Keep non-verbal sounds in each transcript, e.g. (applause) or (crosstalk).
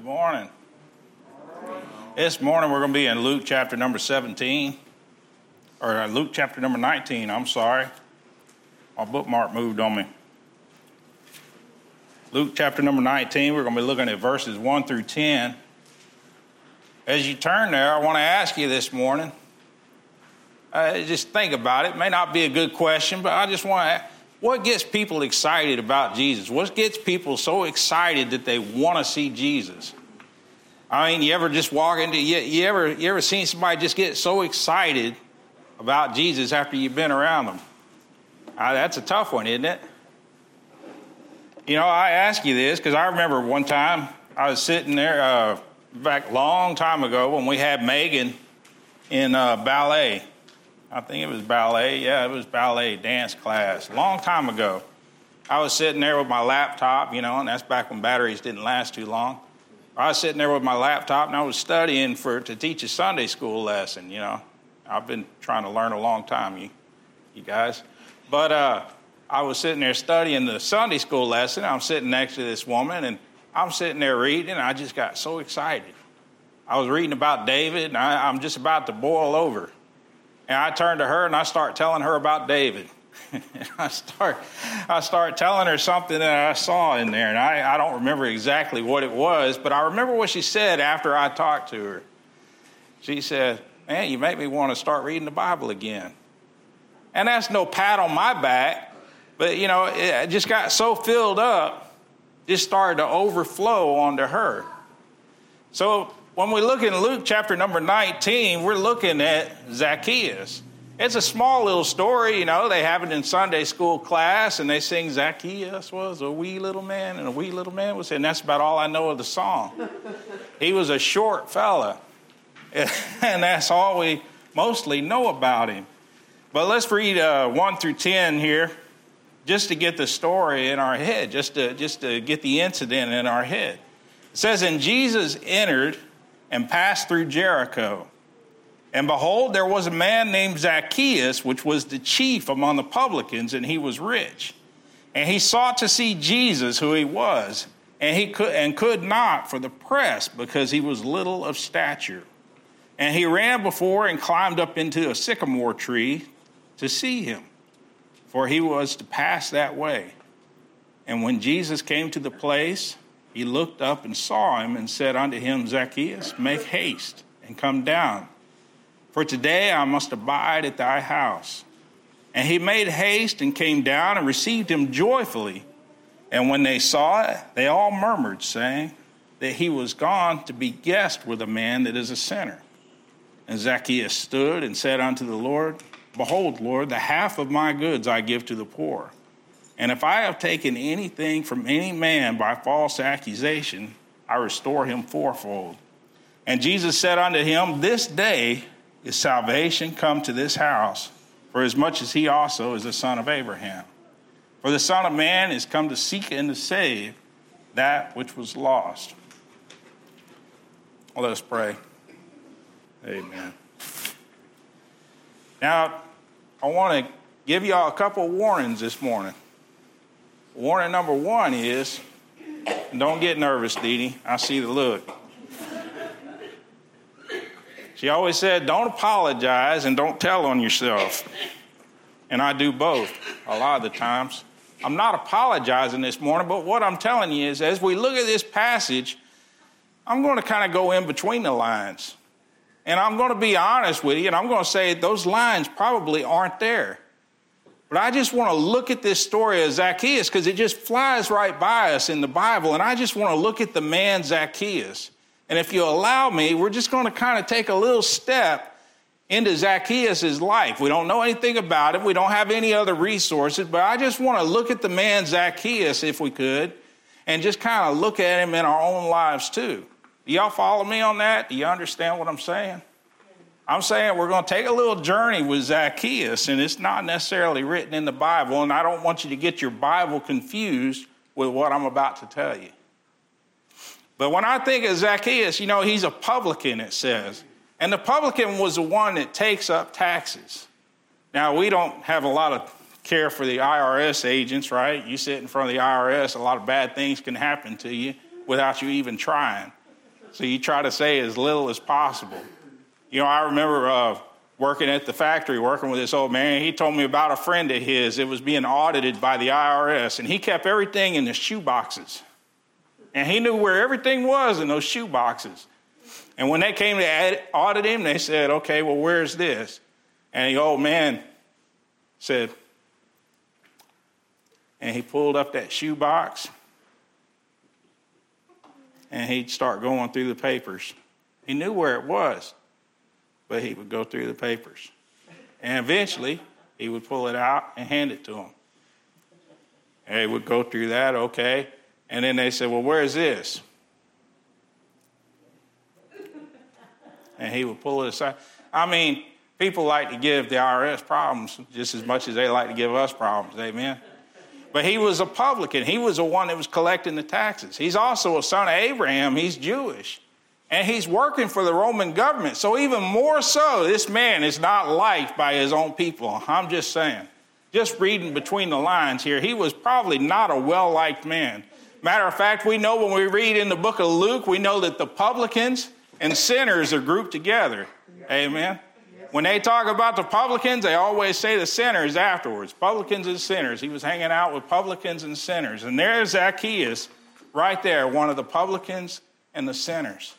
Good morning. This morning we're going to be in Luke chapter number 17, or uh, Luke chapter number 19, I'm sorry. My bookmark moved on me. Luke chapter number 19, we're going to be looking at verses 1 through 10. As you turn there, I want to ask you this morning, uh, just think about it. it. May not be a good question, but I just want to what gets people excited about Jesus? What gets people so excited that they want to see Jesus? I mean, you ever just walk into you, you ever you ever seen somebody just get so excited about Jesus after you've been around them? Uh, that's a tough one, isn't it? You know, I ask you this because I remember one time I was sitting there uh, back long time ago when we had Megan in uh, ballet, I think it was ballet. Yeah, it was ballet dance class. Long time ago. I was sitting there with my laptop, you know, and that's back when batteries didn't last too long. I was sitting there with my laptop and I was studying for to teach a Sunday school lesson, you know. I've been trying to learn a long time, you, you guys. But uh, I was sitting there studying the Sunday school lesson. I'm sitting next to this woman and I'm sitting there reading and I just got so excited. I was reading about David and I, I'm just about to boil over. And I turn to her and I start telling her about David. (laughs) I start, I start telling her something that I saw in there, and I, I don't remember exactly what it was, but I remember what she said after I talked to her. She said, "Man, you make me want to start reading the Bible again." And that's no pat on my back, but you know, it just got so filled up, just started to overflow onto her. So when we look in Luke chapter number 19, we're looking at Zacchaeus. It's a small little story, you know, they have it in Sunday school class and they sing Zacchaeus was a wee little man and a wee little man was, and that's about all I know of the song. he was a short fella, (laughs) and that's all we mostly know about him. But let's read uh, 1 through 10 here just to get the story in our head, just to, just to get the incident in our head. It says, And Jesus entered and passed through Jericho. And behold, there was a man named Zacchaeus, which was the chief among the publicans, and he was rich. And he sought to see Jesus, who he was, and he could and could not for the press, because he was little of stature. And he ran before and climbed up into a sycamore tree to see him, for he was to pass that way. And when Jesus came to the place, he looked up and saw him and said unto him, Zacchaeus, make haste and come down, for today I must abide at thy house. And he made haste and came down and received him joyfully. And when they saw it, they all murmured, saying that he was gone to be guest with a man that is a sinner. And Zacchaeus stood and said unto the Lord, Behold, Lord, the half of my goods I give to the poor. And if I have taken anything from any man by false accusation, I restore him fourfold. And Jesus said unto him, This day is salvation come to this house, for as much as he also is the son of Abraham. For the Son of Man is come to seek and to save that which was lost. Let us pray. Amen. Now, I want to give y'all a couple warnings this morning. Warning number one is don't get nervous, Dee Dee. I see the look. She always said, don't apologize and don't tell on yourself. And I do both a lot of the times. I'm not apologizing this morning, but what I'm telling you is as we look at this passage, I'm going to kind of go in between the lines. And I'm going to be honest with you, and I'm going to say those lines probably aren't there. But I just want to look at this story of Zacchaeus because it just flies right by us in the Bible. And I just want to look at the man Zacchaeus. And if you allow me, we're just going to kind of take a little step into Zacchaeus' life. We don't know anything about it, we don't have any other resources, but I just want to look at the man Zacchaeus, if we could, and just kind of look at him in our own lives too. Do y'all follow me on that? Do you understand what I'm saying? I'm saying we're going to take a little journey with Zacchaeus, and it's not necessarily written in the Bible, and I don't want you to get your Bible confused with what I'm about to tell you. But when I think of Zacchaeus, you know, he's a publican, it says. And the publican was the one that takes up taxes. Now, we don't have a lot of care for the IRS agents, right? You sit in front of the IRS, a lot of bad things can happen to you without you even trying. So you try to say as little as possible. You know, I remember uh, working at the factory, working with this old man. He told me about a friend of his that was being audited by the IRS, and he kept everything in the shoe boxes. And he knew where everything was in those shoe boxes. And when they came to audit him, they said, okay, well, where's this? And the old man said, and he pulled up that shoe box and he'd start going through the papers. He knew where it was, but he would go through the papers. And eventually, he would pull it out and hand it to him. And he would go through that, okay. And then they said, Well, where's this? And he would pull it aside. I mean, people like to give the IRS problems just as much as they like to give us problems. Amen. But he was a publican. He was the one that was collecting the taxes. He's also a son of Abraham. He's Jewish. And he's working for the Roman government. So, even more so, this man is not liked by his own people. I'm just saying. Just reading between the lines here, he was probably not a well liked man. Matter of fact, we know when we read in the book of Luke, we know that the publicans and sinners are grouped together. Amen. When they talk about the publicans, they always say the sinners afterwards. Publicans and sinners. He was hanging out with publicans and sinners. And there's Zacchaeus right there, one of the publicans and the sinners.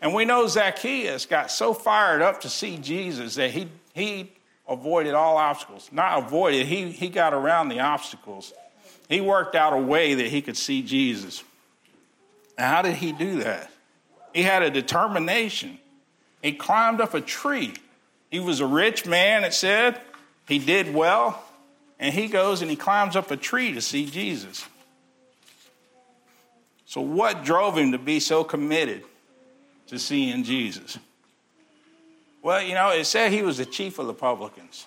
And we know Zacchaeus got so fired up to see Jesus that he, he avoided all obstacles. Not avoided, he, he got around the obstacles. He worked out a way that he could see Jesus. Now, how did he do that? He had a determination. He climbed up a tree. He was a rich man, it said. He did well. And he goes and he climbs up a tree to see Jesus. So, what drove him to be so committed to seeing Jesus? Well, you know, it said he was the chief of the publicans.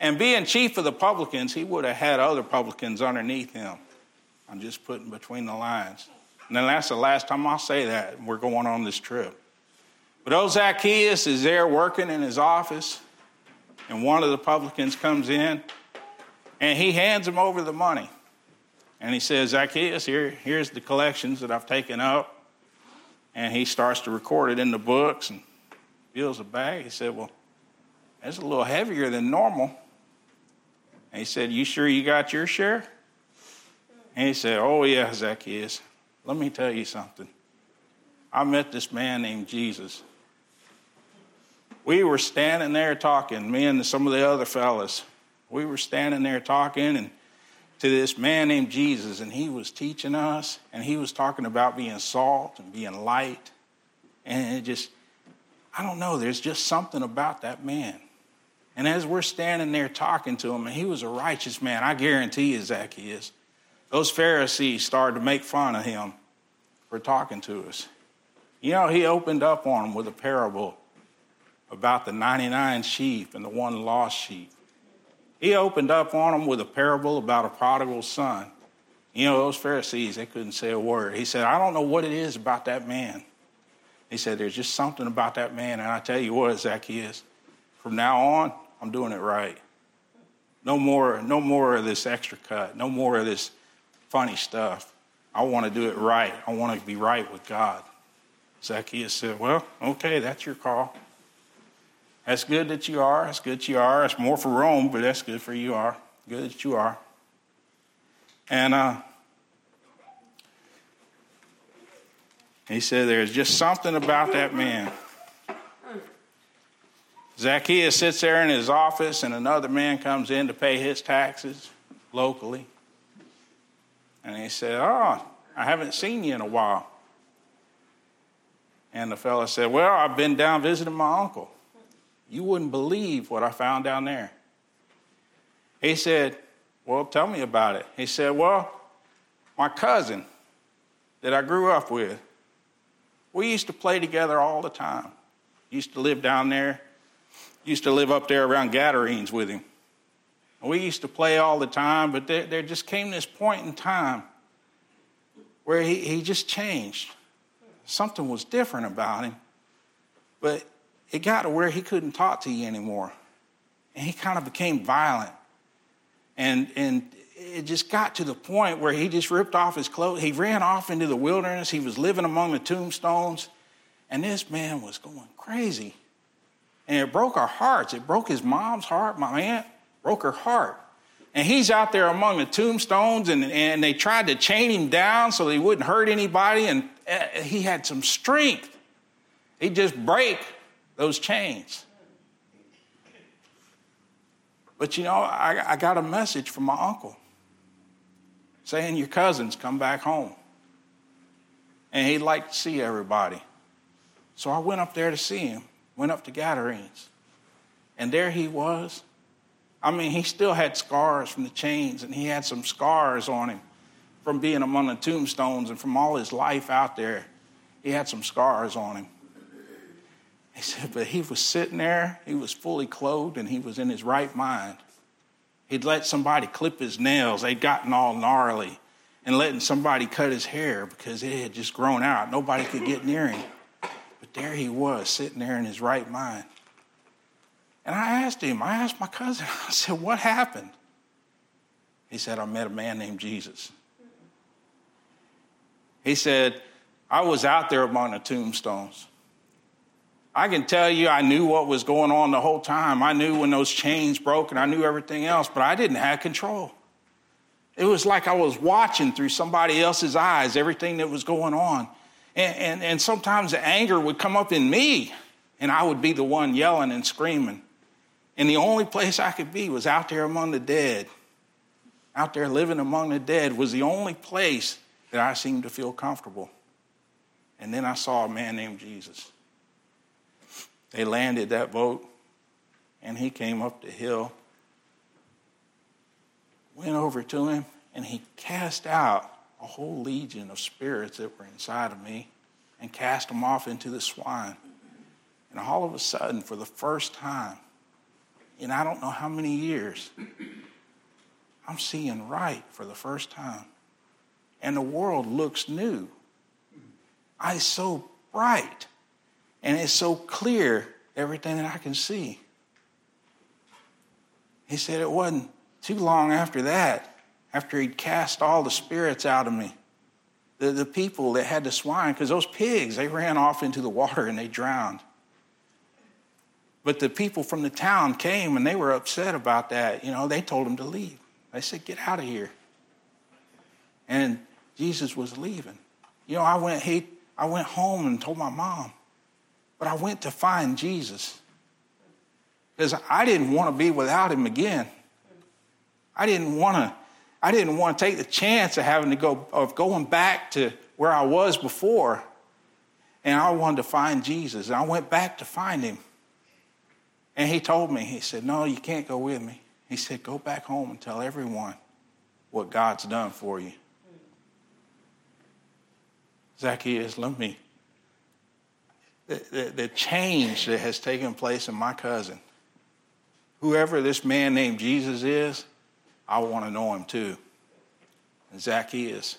And being chief of the publicans, he would have had other publicans underneath him. I'm just putting between the lines. And then that's the last time I'll say that. We're going on this trip. But old Zacchaeus is there working in his office, and one of the publicans comes in, and he hands him over the money. And he says, Zacchaeus, here, here's the collections that I've taken up. And he starts to record it in the books and feels a bag. He said, Well, that's a little heavier than normal. And he said, You sure you got your share? And he said, Oh, yeah, Zacchaeus. Let me tell you something. I met this man named Jesus we were standing there talking, me and some of the other fellas. We were standing there talking and to this man named Jesus, and he was teaching us, and he was talking about being salt and being light. And it just, I don't know, there's just something about that man. And as we're standing there talking to him, and he was a righteous man, I guarantee you, Zacchaeus, those Pharisees started to make fun of him for talking to us. You know, he opened up on them with a parable about the 99 sheep and the one lost sheep. He opened up on them with a parable about a prodigal son. You know, those Pharisees, they couldn't say a word. He said, I don't know what it is about that man. He said, There's just something about that man. And I tell you what, Zacchaeus, from now on, I'm doing it right. No more, no more of this extra cut, no more of this funny stuff. I want to do it right. I want to be right with God. Zacchaeus said, Well, okay, that's your call. That's good that you are. That's good that you are. It's more for Rome, but that's good for you are. Good that you are. And uh, he said, There's just something about that man. Zacchaeus sits there in his office, and another man comes in to pay his taxes locally. And he said, Oh, I haven't seen you in a while. And the fellow said, Well, I've been down visiting my uncle. You wouldn't believe what I found down there. He said, Well, tell me about it. He said, Well, my cousin that I grew up with, we used to play together all the time. Used to live down there, used to live up there around Gadarenes with him. We used to play all the time, but there, there just came this point in time where he, he just changed. Something was different about him. But it got to where he couldn't talk to you anymore. And he kind of became violent. And, and it just got to the point where he just ripped off his clothes. He ran off into the wilderness. He was living among the tombstones. And this man was going crazy. And it broke our hearts. It broke his mom's heart. My aunt broke her heart. And he's out there among the tombstones, and, and they tried to chain him down so he wouldn't hurt anybody. And uh, he had some strength. He'd just break those chains. But you know, I, I got a message from my uncle saying your cousins come back home. And he'd like to see everybody. So I went up there to see him, went up to Gadarenes. And there he was. I mean, he still had scars from the chains, and he had some scars on him from being among the tombstones and from all his life out there. He had some scars on him. He said, but he was sitting there, he was fully clothed, and he was in his right mind. He'd let somebody clip his nails, they'd gotten all gnarly, and letting somebody cut his hair because it had just grown out. Nobody could get near him. But there he was, sitting there in his right mind. And I asked him, I asked my cousin, (laughs) I said, What happened? He said, I met a man named Jesus. He said, I was out there among the tombstones. I can tell you, I knew what was going on the whole time. I knew when those chains broke and I knew everything else, but I didn't have control. It was like I was watching through somebody else's eyes everything that was going on. And, and, and sometimes the anger would come up in me, and I would be the one yelling and screaming. And the only place I could be was out there among the dead. Out there living among the dead was the only place that I seemed to feel comfortable. And then I saw a man named Jesus. They landed that boat, and he came up the hill, went over to him, and he cast out a whole legion of spirits that were inside of me and cast them off into the swine. And all of a sudden, for the first time, in I don't know how many years, I'm seeing right for the first time. And the world looks new. I so bright. And it's so clear, everything that I can see. He said it wasn't too long after that, after he'd cast all the spirits out of me, the, the people that had the swine, because those pigs, they ran off into the water and they drowned. But the people from the town came and they were upset about that. You know, they told him to leave. They said, Get out of here. And Jesus was leaving. You know, I went, he, I went home and told my mom. But I went to find Jesus because I didn't want to be without him again. I didn't want to. I didn't want to take the chance of having to go of going back to where I was before. And I wanted to find Jesus. And I went back to find him. And he told me, he said, No, you can't go with me. He said, Go back home and tell everyone what God's done for you. Zacchaeus, let me the, the, change that has taken place in my cousin. Whoever this man named Jesus is, I want to know him too. And Zacchaeus,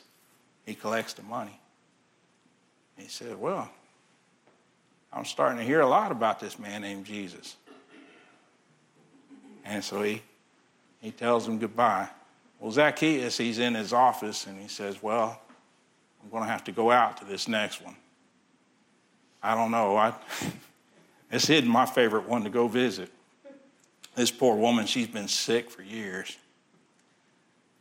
he collects the money. He said, Well, I'm starting to hear a lot about this man named Jesus. And so he, he tells him goodbye. Well, Zacchaeus, he's in his office and he says, Well, I'm going to have to go out to this next one. I don't know. I, it's hidden my favorite one to go visit. This poor woman, she's been sick for years.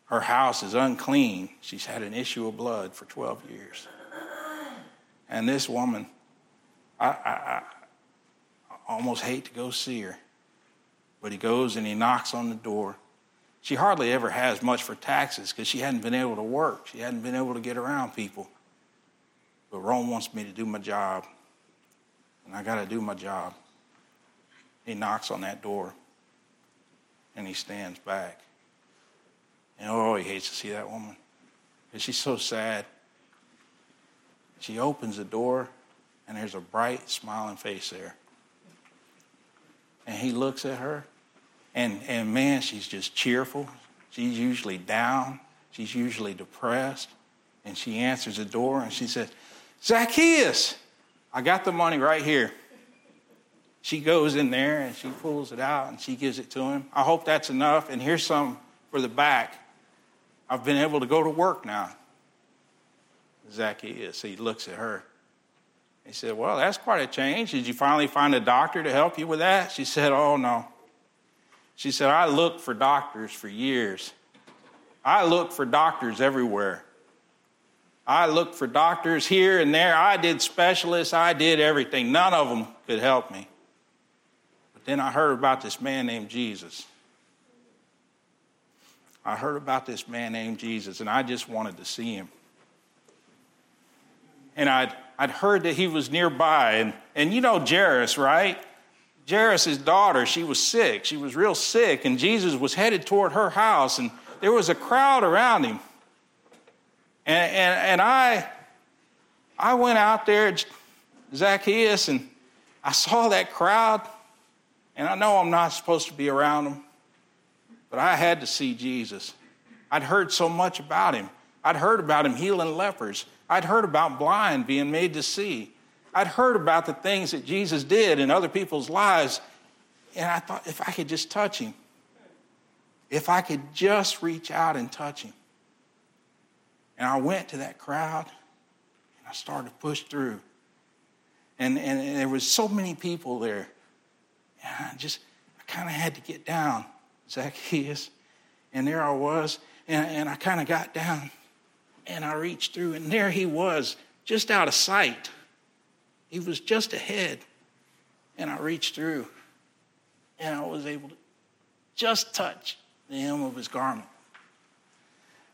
Her house is unclean. She's had an issue of blood for 12 years. And this woman, I, I, I almost hate to go see her. But he goes and he knocks on the door. She hardly ever has much for taxes because she hadn't been able to work. She hadn't been able to get around people. But Rome wants me to do my job and I got to do my job. He knocks on that door and he stands back. And oh, he hates to see that woman because she's so sad. She opens the door and there's a bright, smiling face there. And he looks at her and, and man, she's just cheerful. She's usually down, she's usually depressed. And she answers the door and she says, Zacchaeus, I got the money right here. She goes in there and she pulls it out and she gives it to him. I hope that's enough. And here's some for the back. I've been able to go to work now. Zacchaeus, he looks at her. He said, Well, that's quite a change. Did you finally find a doctor to help you with that? She said, Oh, no. She said, I looked for doctors for years. I looked for doctors everywhere. I looked for doctors here and there. I did specialists. I did everything. None of them could help me. But then I heard about this man named Jesus. I heard about this man named Jesus, and I just wanted to see him. And I'd, I'd heard that he was nearby. And, and you know Jairus, right? Jairus' daughter, she was sick. She was real sick, and Jesus was headed toward her house, and there was a crowd around him. And, and, and I, I went out there, Zacchaeus, and I saw that crowd, and I know I'm not supposed to be around them, but I had to see Jesus. I'd heard so much about him. I'd heard about him healing lepers. I'd heard about blind being made to see. I'd heard about the things that Jesus did in other people's lives, and I thought if I could just touch him, if I could just reach out and touch him. And I went to that crowd and I started to push through. And, and, and there was so many people there. And I just, I kind of had to get down, Zacchaeus. And there I was. And, and I kind of got down and I reached through, and there he was, just out of sight. He was just ahead. And I reached through, and I was able to just touch the hem of his garment.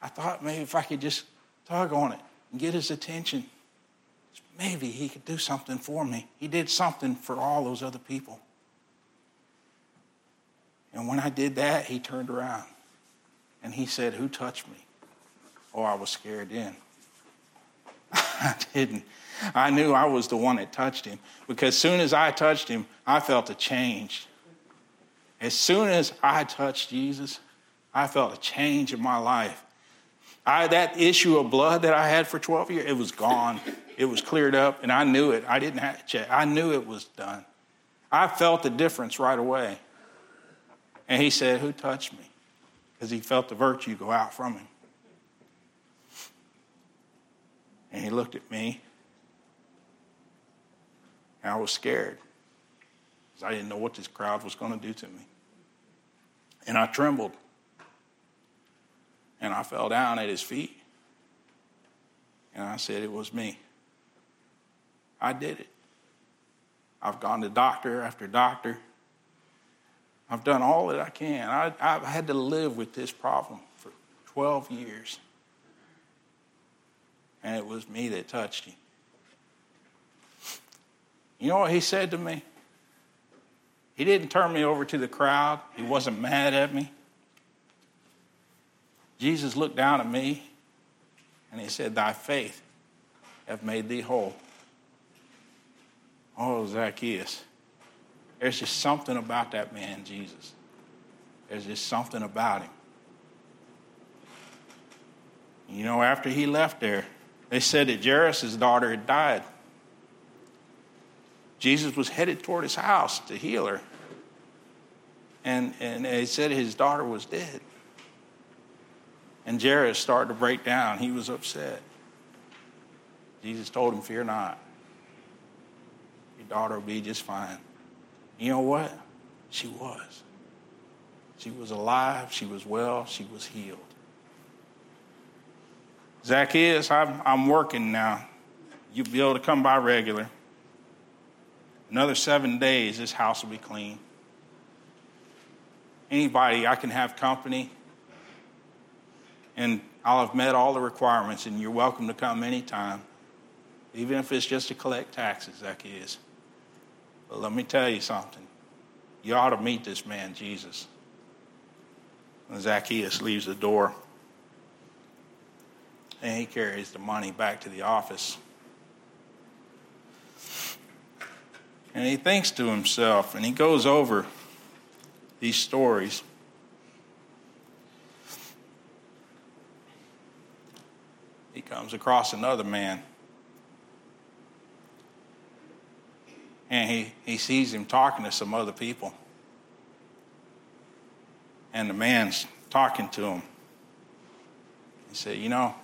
I thought maybe if I could just tug on it and get his attention, maybe he could do something for me. He did something for all those other people. And when I did that, he turned around and he said, Who touched me? Oh, I was scared then. (laughs) I didn't. I knew I was the one that touched him because as soon as I touched him, I felt a change. As soon as I touched Jesus, I felt a change in my life. I, that issue of blood that I had for 12 years, it was gone. It was cleared up, and I knew it. I didn't have to check. I knew it was done. I felt the difference right away. And he said, Who touched me? Because he felt the virtue go out from him. And he looked at me, and I was scared because I didn't know what this crowd was going to do to me. And I trembled. And I fell down at his feet. And I said, It was me. I did it. I've gone to doctor after doctor. I've done all that I can. I, have had to live with this problem for 12 years. And it was me that touched him. You know what he said to me? He didn't turn me over to the crowd, he wasn't mad at me. Jesus looked down at me and he said, Thy faith have made thee whole. Oh, Zacchaeus. There's just something about that man, Jesus. There's just something about him. You know, after he left there, they said that Jairus' daughter had died. Jesus was headed toward his house to heal her. And, and they said his daughter was dead. And Jairus started to break down. He was upset. Jesus told him, Fear not. Your daughter will be just fine. You know what? She was. She was alive. She was well. She was healed. Zacchaeus, I'm, I'm working now. You'll be able to come by regular. Another seven days, this house will be clean. Anybody, I can have company and I'll have met all the requirements, and you're welcome to come anytime, even if it's just to collect taxes, that is. But let me tell you something. You ought to meet this man, Jesus. And Zacchaeus leaves the door, and he carries the money back to the office. And he thinks to himself, and he goes over these stories. Comes across another man. And he, he sees him talking to some other people. And the man's talking to him. He said, You know,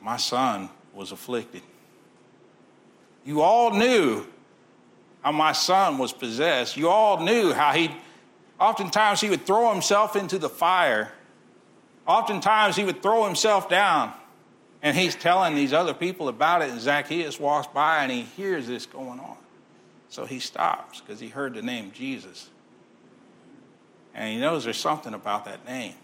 my son was afflicted. You all knew how my son was possessed. You all knew how he, oftentimes, he would throw himself into the fire. Oftentimes, he would throw himself down. And he's telling these other people about it, and Zacchaeus walks by and he hears this going on. So he stops because he heard the name Jesus. And he knows there's something about that name.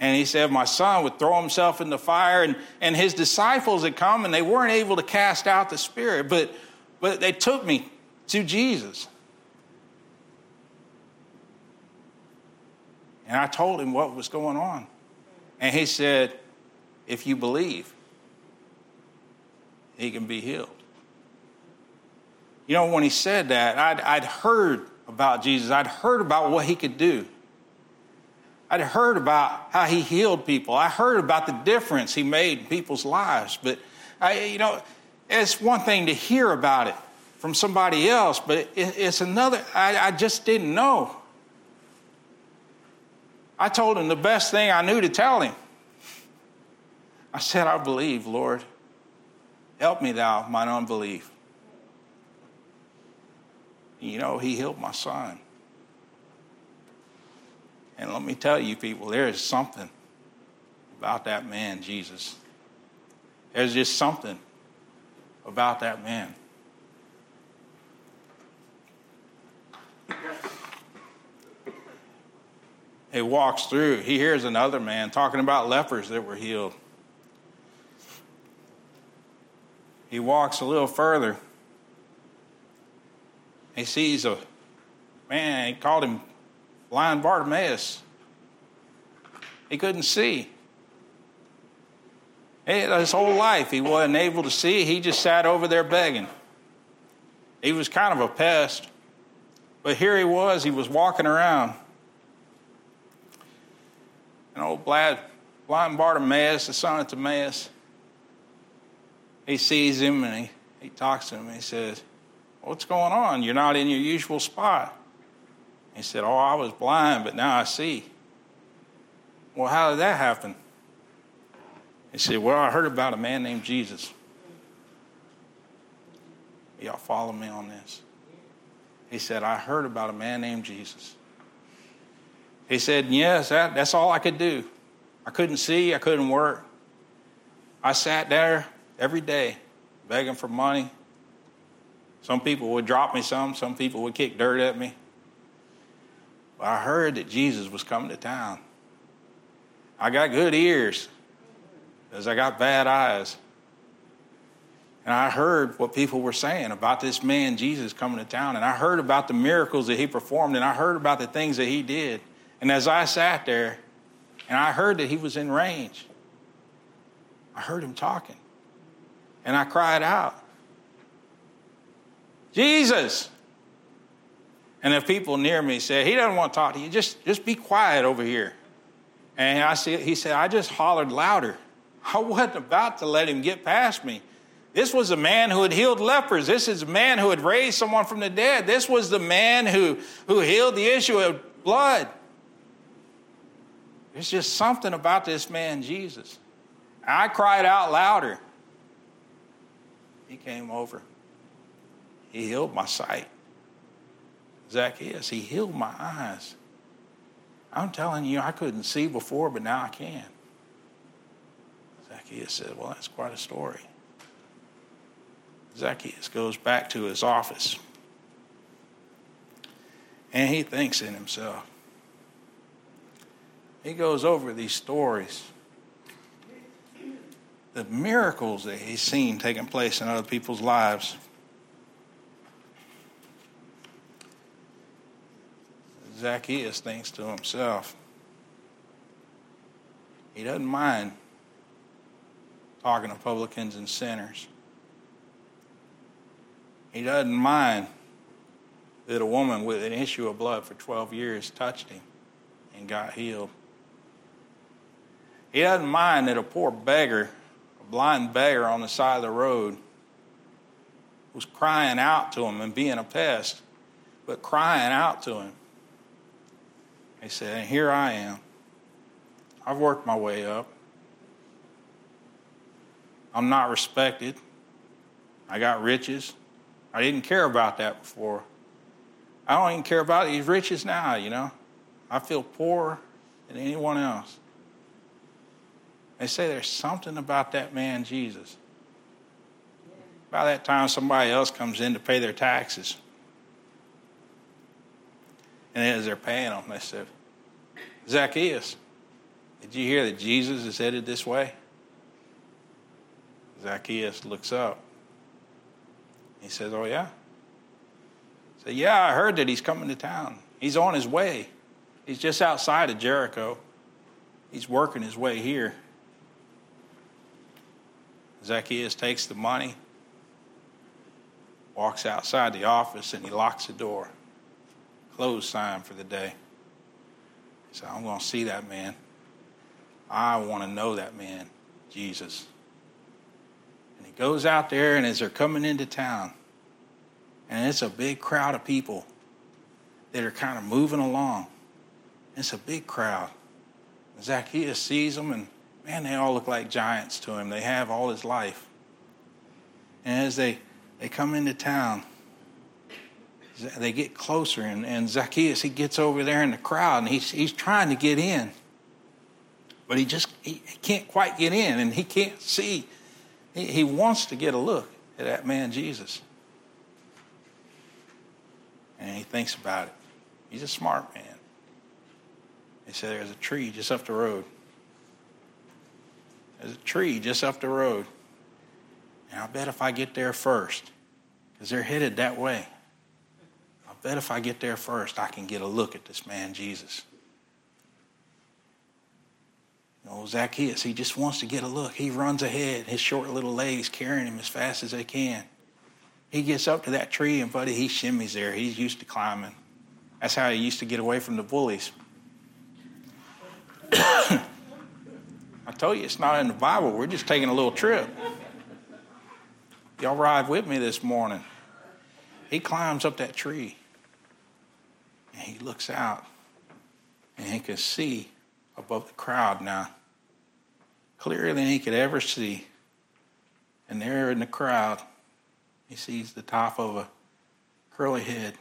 And he said, My son would throw himself in the fire, and, and his disciples had come and they weren't able to cast out the spirit, but, but they took me to Jesus. And I told him what was going on. And he said, If you believe, he can be healed. You know, when he said that, I'd, I'd heard about Jesus, I'd heard about what he could do. I'd heard about how he healed people. I heard about the difference he made in people's lives. But, I, you know, it's one thing to hear about it from somebody else, but it, it's another, I, I just didn't know. I told him the best thing I knew to tell him. I said, I believe, Lord. Help me, thou, mine unbelief. You know, he healed my son. And let me tell you, people, there is something about that man, Jesus. There's just something about that man. He walks through, he hears another man talking about lepers that were healed. He walks a little further. He sees a man, he called him blind Bartimaeus. He couldn't see. His whole life, he wasn't able to see. He just sat over there begging. He was kind of a pest. But here he was, he was walking around. An old blind, blind Bartimaeus, the son of Timaeus, he sees him and he, he talks to him. He says, What's going on? You're not in your usual spot. He said, Oh, I was blind, but now I see. Well, how did that happen? He said, Well, I heard about a man named Jesus. Y'all follow me on this? He said, I heard about a man named Jesus. He said, Yes, that, that's all I could do. I couldn't see, I couldn't work. I sat there every day begging for money. Some people would drop me some, some people would kick dirt at me. But I heard that Jesus was coming to town. I got good ears as I got bad eyes. And I heard what people were saying about this man, Jesus, coming to town. And I heard about the miracles that he performed, and I heard about the things that he did. And as I sat there, and I heard that he was in range, I heard him talking. And I cried out, Jesus! And if people near me said, he doesn't want to talk to you, just, just be quiet over here. And I see, he said, I just hollered louder. (laughs) I wasn't about to let him get past me. This was a man who had healed lepers. This is a man who had raised someone from the dead. This was the man who, who healed the issue of blood. There's just something about this man, Jesus. I cried out louder. He came over. He healed my sight. Zacchaeus. He healed my eyes. I'm telling you, I couldn't see before, but now I can. Zacchaeus said, Well, that's quite a story. Zacchaeus goes back to his office and he thinks in himself. He goes over these stories, the miracles that he's seen taking place in other people's lives. Zacchaeus thinks to himself, he doesn't mind talking to publicans and sinners. He doesn't mind that a woman with an issue of blood for 12 years touched him and got healed. He doesn't mind that a poor beggar, a blind beggar on the side of the road, was crying out to him and being a pest, but crying out to him He said, here I am. I've worked my way up. I'm not respected. I got riches. I didn't care about that before. I don't even care about these riches now, you know. I feel poorer than anyone else. They say there's something about that man, Jesus. By that time, somebody else comes in to pay their taxes. And as they're paying them, they said, Zacchaeus, did you hear that Jesus is headed this way? Zacchaeus looks up. He says, Oh, yeah? He said, Yeah, I heard that he's coming to town. He's on his way. He's just outside of Jericho. He's working his way here. Zacchaeus takes the money, walks outside the office, and he locks the door. Closed sign for the day. He said, I'm going to see that man. I want to know that man, Jesus. And he goes out there, and as they're coming into town, and it's a big crowd of people that are kind of moving along. It's a big crowd. Zacchaeus sees them, and man, they all look like giants to him. They have all his life. And as they, they come into town, they get closer, and, and Zacchaeus, he gets over there in the crowd, and he's, he's trying to get in. But he just he, he can't quite get in, and he can't see. He, he wants to get a look at that man, Jesus. And he thinks about it. He's a smart man. He said, There's a tree just up the road. There's a tree just up the road. And I bet if I get there first, because they're headed that way, I bet if I get there first, I can get a look at this man, Jesus. You know, Zacchaeus, he just wants to get a look. He runs ahead, his short little legs carrying him as fast as they can. He gets up to that tree and, buddy, he shimmies there. He's used to climbing. That's how he used to get away from the bullies. (coughs) (coughs) I told you it's not in the Bible. We're just taking a little trip. Y'all ride with me this morning. He climbs up that tree and he looks out and he can see above the crowd now, clearer than he could ever see. And there in the crowd, he sees the top of a curly head.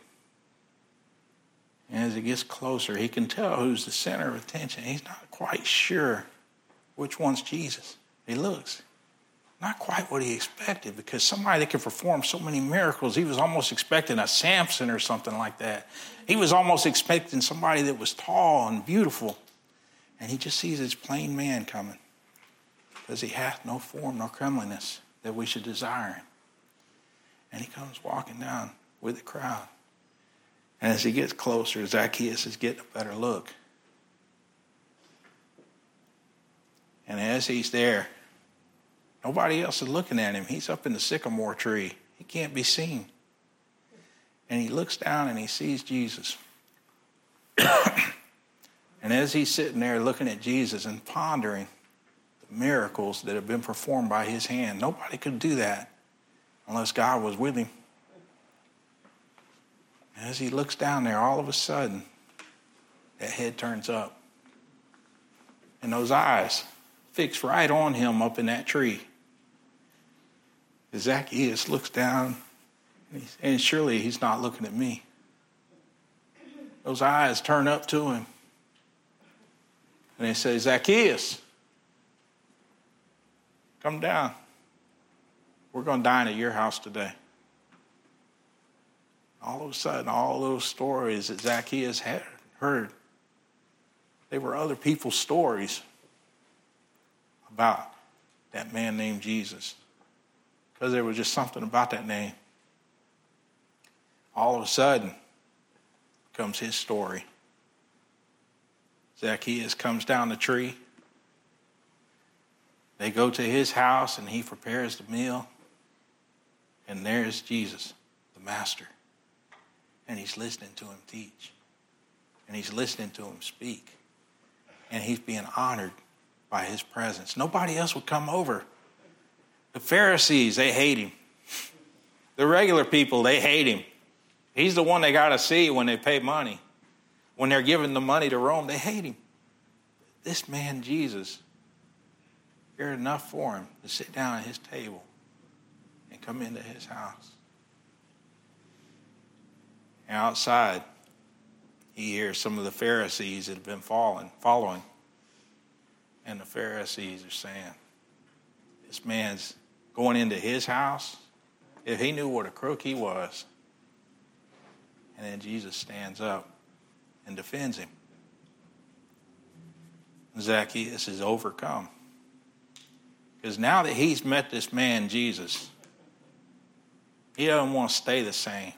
And as he gets closer, he can tell who's the center of attention. He's not quite sure which one's Jesus. He looks. Not quite what he expected because somebody that could perform so many miracles, he was almost expecting a Samson or something like that. He was almost expecting somebody that was tall and beautiful. And he just sees this plain man coming because he hath no form nor comeliness that we should desire him. And he comes walking down with the crowd. And as he gets closer, Zacchaeus is getting a better look. And as he's there, nobody else is looking at him. He's up in the sycamore tree. He can't be seen. And he looks down and he sees Jesus. (coughs) and as he's sitting there looking at Jesus and pondering the miracles that have been performed by his hand, nobody could do that unless God was with him. As he looks down there, all of a sudden, that head turns up. And those eyes fix right on him up in that tree. Zacchaeus looks down, and surely he's not looking at me. Those eyes turn up to him. And they say, Zacchaeus, come down. We're going to dine at your house today. All of a sudden, all those stories that Zacchaeus had heard, they were other people's stories about that man named Jesus. Because there was just something about that name. All of a sudden comes his story. Zacchaeus comes down the tree. They go to his house and he prepares the meal. And there's Jesus, the Master. And he's listening to him teach. And he's listening to him speak. And he's being honored by his presence. Nobody else would come over. The Pharisees, they hate him. The regular people, they hate him. He's the one they got to see when they pay money. when they're giving the money to Rome, they hate him. This man, Jesus, cared enough for him to sit down at his table and come into his house. And outside, he hears some of the Pharisees that have been following, following. And the Pharisees are saying, This man's going into his house. If he knew what a crook he was. And then Jesus stands up and defends him. Zacchaeus is overcome. Because now that he's met this man, Jesus, he doesn't want to stay the same.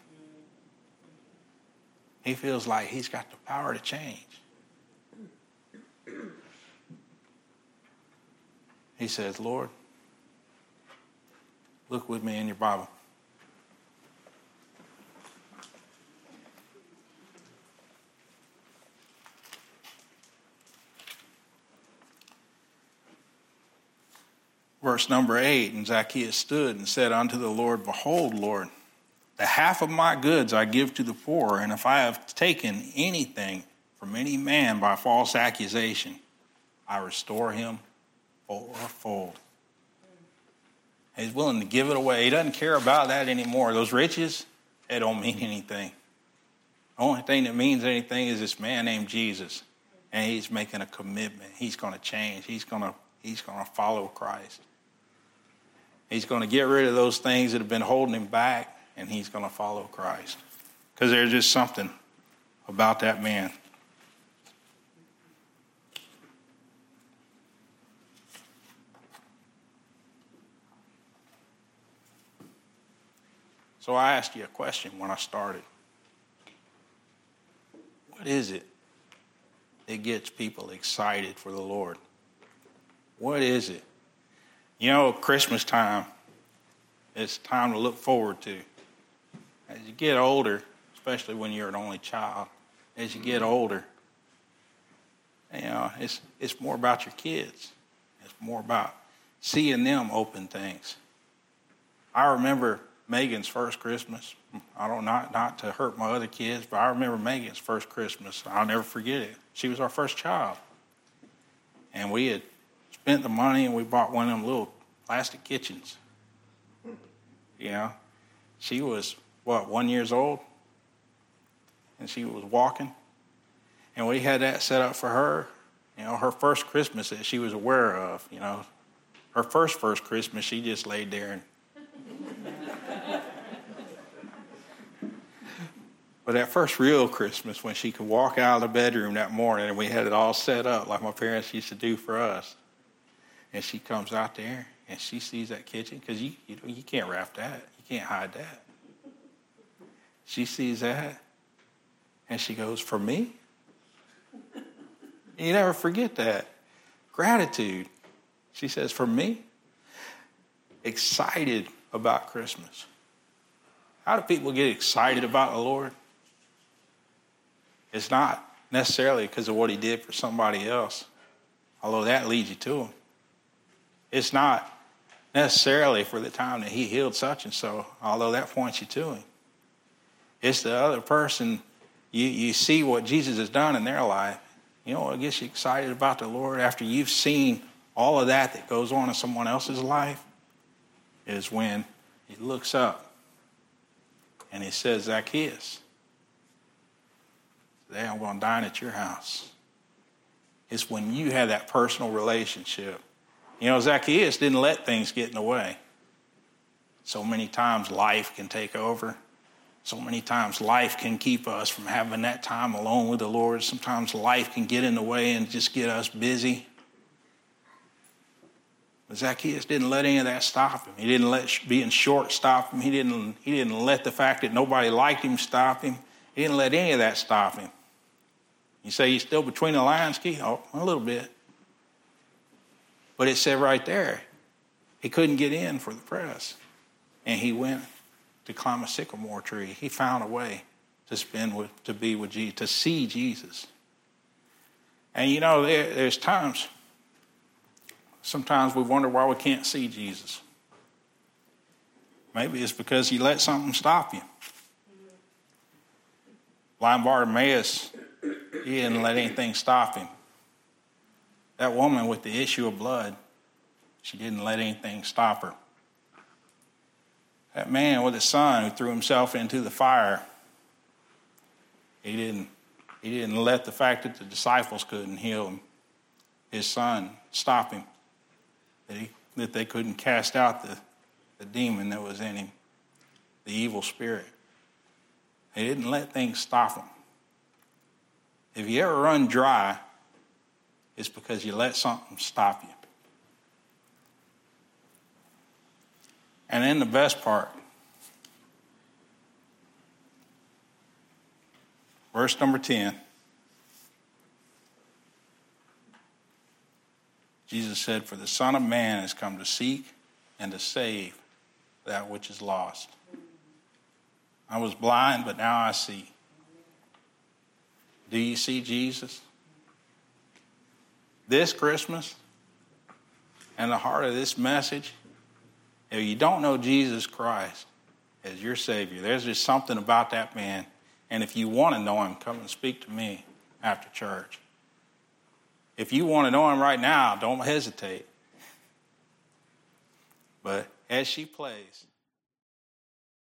He feels like he's got the power to change. He says, Lord, look with me in your Bible. Verse number eight, and Zacchaeus stood and said unto the Lord, Behold, Lord, the half of my goods I give to the poor, and if I have taken anything from any man by false accusation, I restore him fourfold. He's willing to give it away. He doesn't care about that anymore. Those riches, they don't mean (laughs) anything. The only thing that means anything is this man named Jesus. And he's making a commitment. He's going to change. He's going to, he's going to follow Christ. He's going to get rid of those things that have been holding him back, and he's going to follow Christ. Because there's just something about that man. So I asked you a question when I started. What is it that gets people excited for the Lord? What is it? You know, Christmas time, it's time to look forward to. As you get older, especially when you're an only child, as you get older, you know, it's, it's more about your kids. It's more about seeing them open things. I remember Megan's first Christmas. I don't not not to hurt my other kids, but I remember Megan's first Christmas. I'll never forget it. She was our first child, and we had spent the money and we bought one of them little plastic kitchens. You know, she was what one years old, and she was walking, and we had that set up for her. You know, her first Christmas that she was aware of. You know, her first first Christmas, she just laid there and. But that first real Christmas, when she could walk out of the bedroom that morning and we had it all set up like my parents used to do for us, and she comes out there and she sees that kitchen because you, you, you can't wrap that, you can't hide that. She sees that and she goes, For me? you never forget that. Gratitude. She says, For me? Excited about Christmas. How do people get excited about the Lord? It's not necessarily because of what he did for somebody else, although that leads you to him. It's not necessarily for the time that he healed such and so, although that points you to him. It's the other person, you, you see what Jesus has done in their life. You know what gets you excited about the Lord after you've seen all of that that goes on in someone else's life? Is when he looks up and he says, Zacchaeus, today I'm going to dine at your house. It's when you have that personal relationship you know, Zacchaeus didn't let things get in the way. So many times life can take over. So many times life can keep us from having that time alone with the Lord. Sometimes life can get in the way and just get us busy. But Zacchaeus didn't let any of that stop him. He didn't let being short stop him. He didn't, he didn't let the fact that nobody liked him stop him. He didn't let any of that stop him. You say he's still between the lines, Keith? Oh, a little bit. But it said right there, he couldn't get in for the press. And he went to climb a sycamore tree. He found a way to spend with, to be with Jesus, to see Jesus. And you know, there, there's times, sometimes we wonder why we can't see Jesus. Maybe it's because he let something stop you. Blind Bartimaeus He didn't let anything stop him. That woman with the issue of blood, she didn't let anything stop her. That man with the son who threw himself into the fire, he didn't, he didn't let the fact that the disciples couldn't heal him, his son, stop him. That, he, that they couldn't cast out the, the demon that was in him, the evil spirit. He didn't let things stop him. If you ever run dry, it's because you let something stop you. And then the best part, verse number 10. Jesus said, For the Son of Man has come to seek and to save that which is lost. I was blind, but now I see. Do you see Jesus? This Christmas and the heart of this message, if you don't know Jesus Christ as your Savior, there's just something about that man. And if you want to know him, come and speak to me after church. If you want to know him right now, don't hesitate. But as she plays,